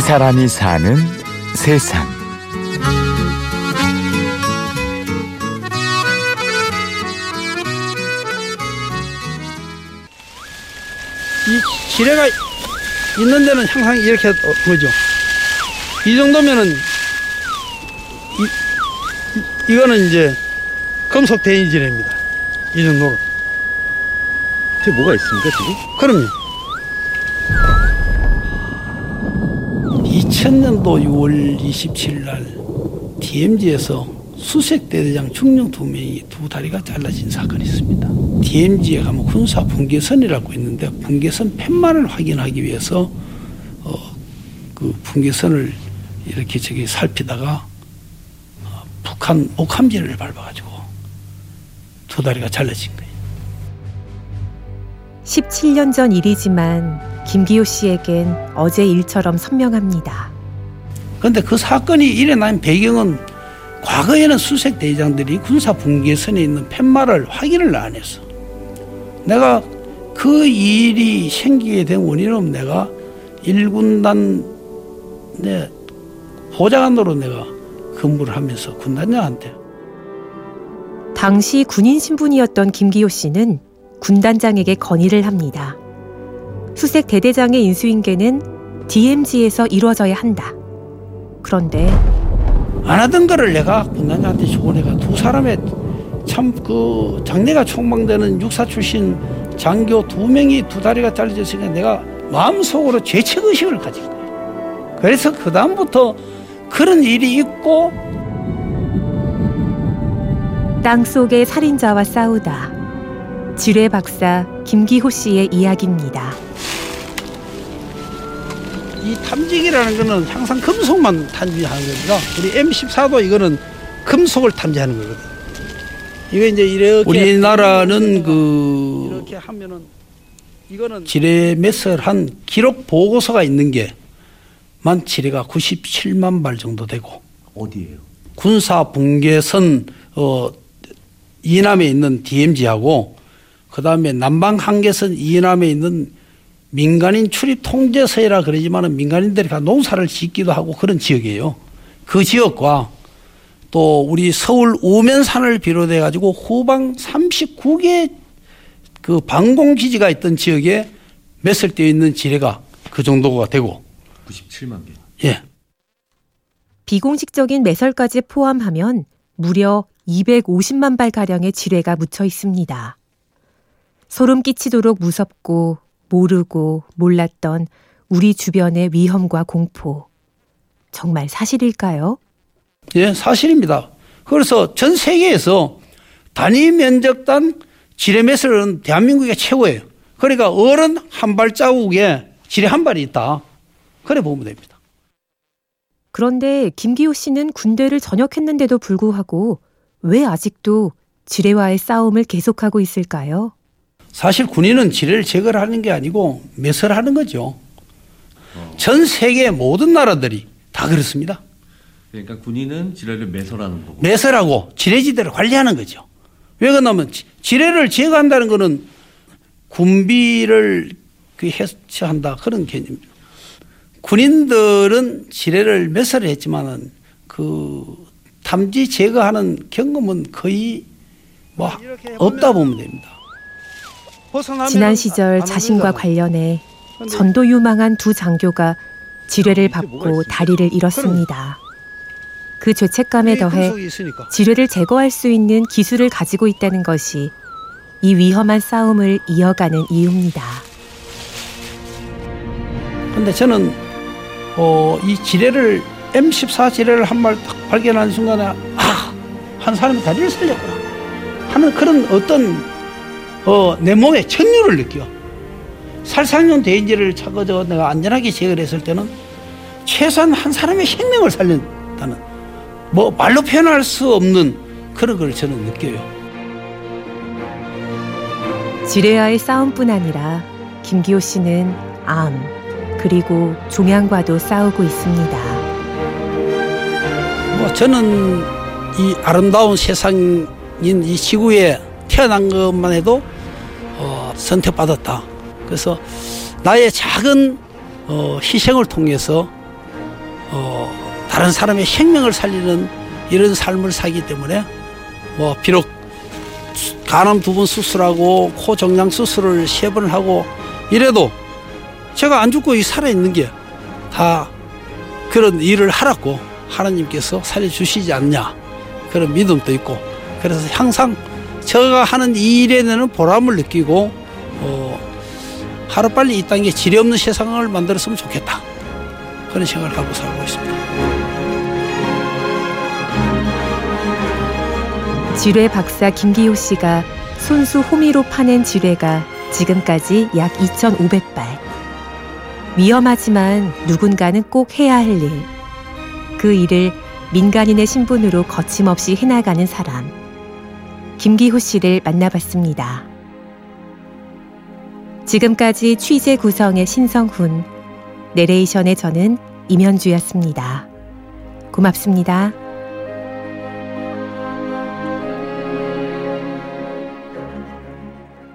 이 사람이 사는 세상. 이 지뢰가 있는 데는 항상 이렇게 어, 보죠. 이 정도면은 이, 이, 이 거는 이제 금속 대인 지뢰입니다. 이 정도로. 뒤에 뭐가 있습니까 지금? 그럼요. 2000년도 6월 27일 날 DMZ에서 수색 대대장 중령 두 명이 두 다리가 잘라진 사건이 있습니다. DMZ에 가면 군사 분계선이라고 있는데 분계선 팻말을 확인하기 위해서 어, 그 분계선을 이렇게 저기 살피다가 어, 북한 옥함지를 밟아가지고 두 다리가 잘라진 거예요. 17년 전 일이지만 김기호 씨에겐 어제 일처럼 선명합니다. 그런데 그 사건이 일어난 배경은 과거에는 수색 대장들이 군사 분계선에 있는 팻말을 확인을 안 했어. 내가 그 일이 생기게 된 원인은 내가 일군단 내 보좌관으로 내가 근무를 하면서 군단장한테 당시 군인 신분이었던 김기호 씨는 군단장에게 건의를 합니다. 수색 대대장의 인수인계는 DMZ에서 이루어져야 한다. 그런데 안 하던 거를 내가 군단장한테 주고 내가 두 사람의 참 그 장래가 촉망되는 육사 출신 장교 두 명이 두 다리가 잘려졌으니까 내가 마음속으로 죄책 의식을 가진 거예요. 그래서 그 다음부터 그런 일이 있고 땅 속의 살인자와 싸우다. 지뢰 박사 김기호 씨의 이야기입니다. 이 탐지기라는 거는 항상 금속만 탐지하는 겁니다. 우리 M14도 이거는 금속을 탐지하는 거거든. 이거 이제 이렇게 우리나라는 그 이렇게 하면은 이거는 지뢰 매설한 기록 보고서가 있는 게 만 지뢰가 97만 발 정도 되고 어디예요? 군사 분계선 어 이남에 있는 DMZ하고 그 다음에 남방 한계선 이남에 있는 민간인 출입 통제서이라 그러지만은 민간인들이 가 농사를 짓기도 하고 그런 지역이에요. 그 지역과 또 우리 서울 우면산을 비롯해 가지고 후방 39개 그 방공 기지가 있던 지역에 매설되어 있는 지뢰가 그 정도가 되고 97만 개. 예. 비공식적인 매설까지 포함하면 무려 250만 발 가량의 지뢰가 묻혀 있습니다. 소름 끼치도록 무섭고 모르고 몰랐던 우리 주변의 위험과 공포. 정말 사실일까요? 예, 사실입니다. 그래서 전 세계에서 단위 면적당 지뢰 매설은 대한민국이 최고예요. 그러니까 어른 한 발자국에 지뢰 한 발이 있다. 그래 보면 됩니다. 그런데 김기호 씨는 군대를 전역했는데도 불구하고 왜 아직도 지뢰와의 싸움을 계속하고 있을까요? 사실 군인은 지뢰를 제거하는 게 아니고 매설하는 거죠. 전 세계 모든 나라들이 다 그렇습니다. 그러니까 군인은 지뢰를 매설하는 거고. 매설하고 지뢰지대를 관리하는 거죠. 왜 그러냐면 지- 지뢰를 제거한다는 거는 군비를 그 해체한다 그런 개념입니다. 군인들은 지뢰를 매설을 했지만은 그 탐지 제거하는 경험은 거의 뭐 없다 보면 됩니다. 지난 시절 자신과 관련해 전도 유망한 두 장교가 지뢰를 받고 다리를 잃었습니다. 그 죄책감에 더해 지뢰를 제거할 수 있는 기술을 가지고 있다는 것이 이 위험한 싸움을 이어가는 이유입니다. 근데 저는 어, 이 지뢰를 M14 지뢰를 한발딱 발견하는 순간에 아, 한 사람이 다리를 살렸구나 하는 그런 어떤 어, 내 몸에 천류를 느껴. 살상용 대인지를 차거저 내가 안전하게 제거를 했을 때는 최소한 한 사람의 생명을 살린다는 뭐 말로 표현할 수 없는 그런 걸 저는 느껴요. 지뢰와의 싸움뿐 아니라 김기호 씨는 암 그리고 종양과도 싸우고 있습니다. 뭐 저는 이 아름다운 세상인 이 지구에 태어난 것만 해도 어, 선택받았다. 그래서 나의 작은 어, 희생을 통해서 어, 다른 사람의 생명을 살리는 이런 삶을 살기 때문에 뭐 비록 간암 두 번 수술하고 코 정량 수술을 세 번을 하고 이래도 제가 안 죽고 이 살아 있는 게 다 그런 일을 하라고 하나님께서 살려 주시지 않냐 그런 믿음도 있고 그래서 항상 제가 하는 이 일에 대한 보람을 느끼고 어, 하루빨리 이 땅에 지뢰 없는 세상을 만들었으면 좋겠다 그런 생각을 하고 살고 있습니다. 지뢰 박사 김기호 씨가 손수 호미로 파낸 지뢰가 지금까지 약 2,500발. 위험하지만 누군가는 꼭 해야 할 일. 그 일을 민간인의 신분으로 거침없이 해나가는 사람. 김기호 씨를 만나봤습니다. 지금까지 취재 구성의 신성훈, 내레이션의 저는 임현주였습니다. 고맙습니다.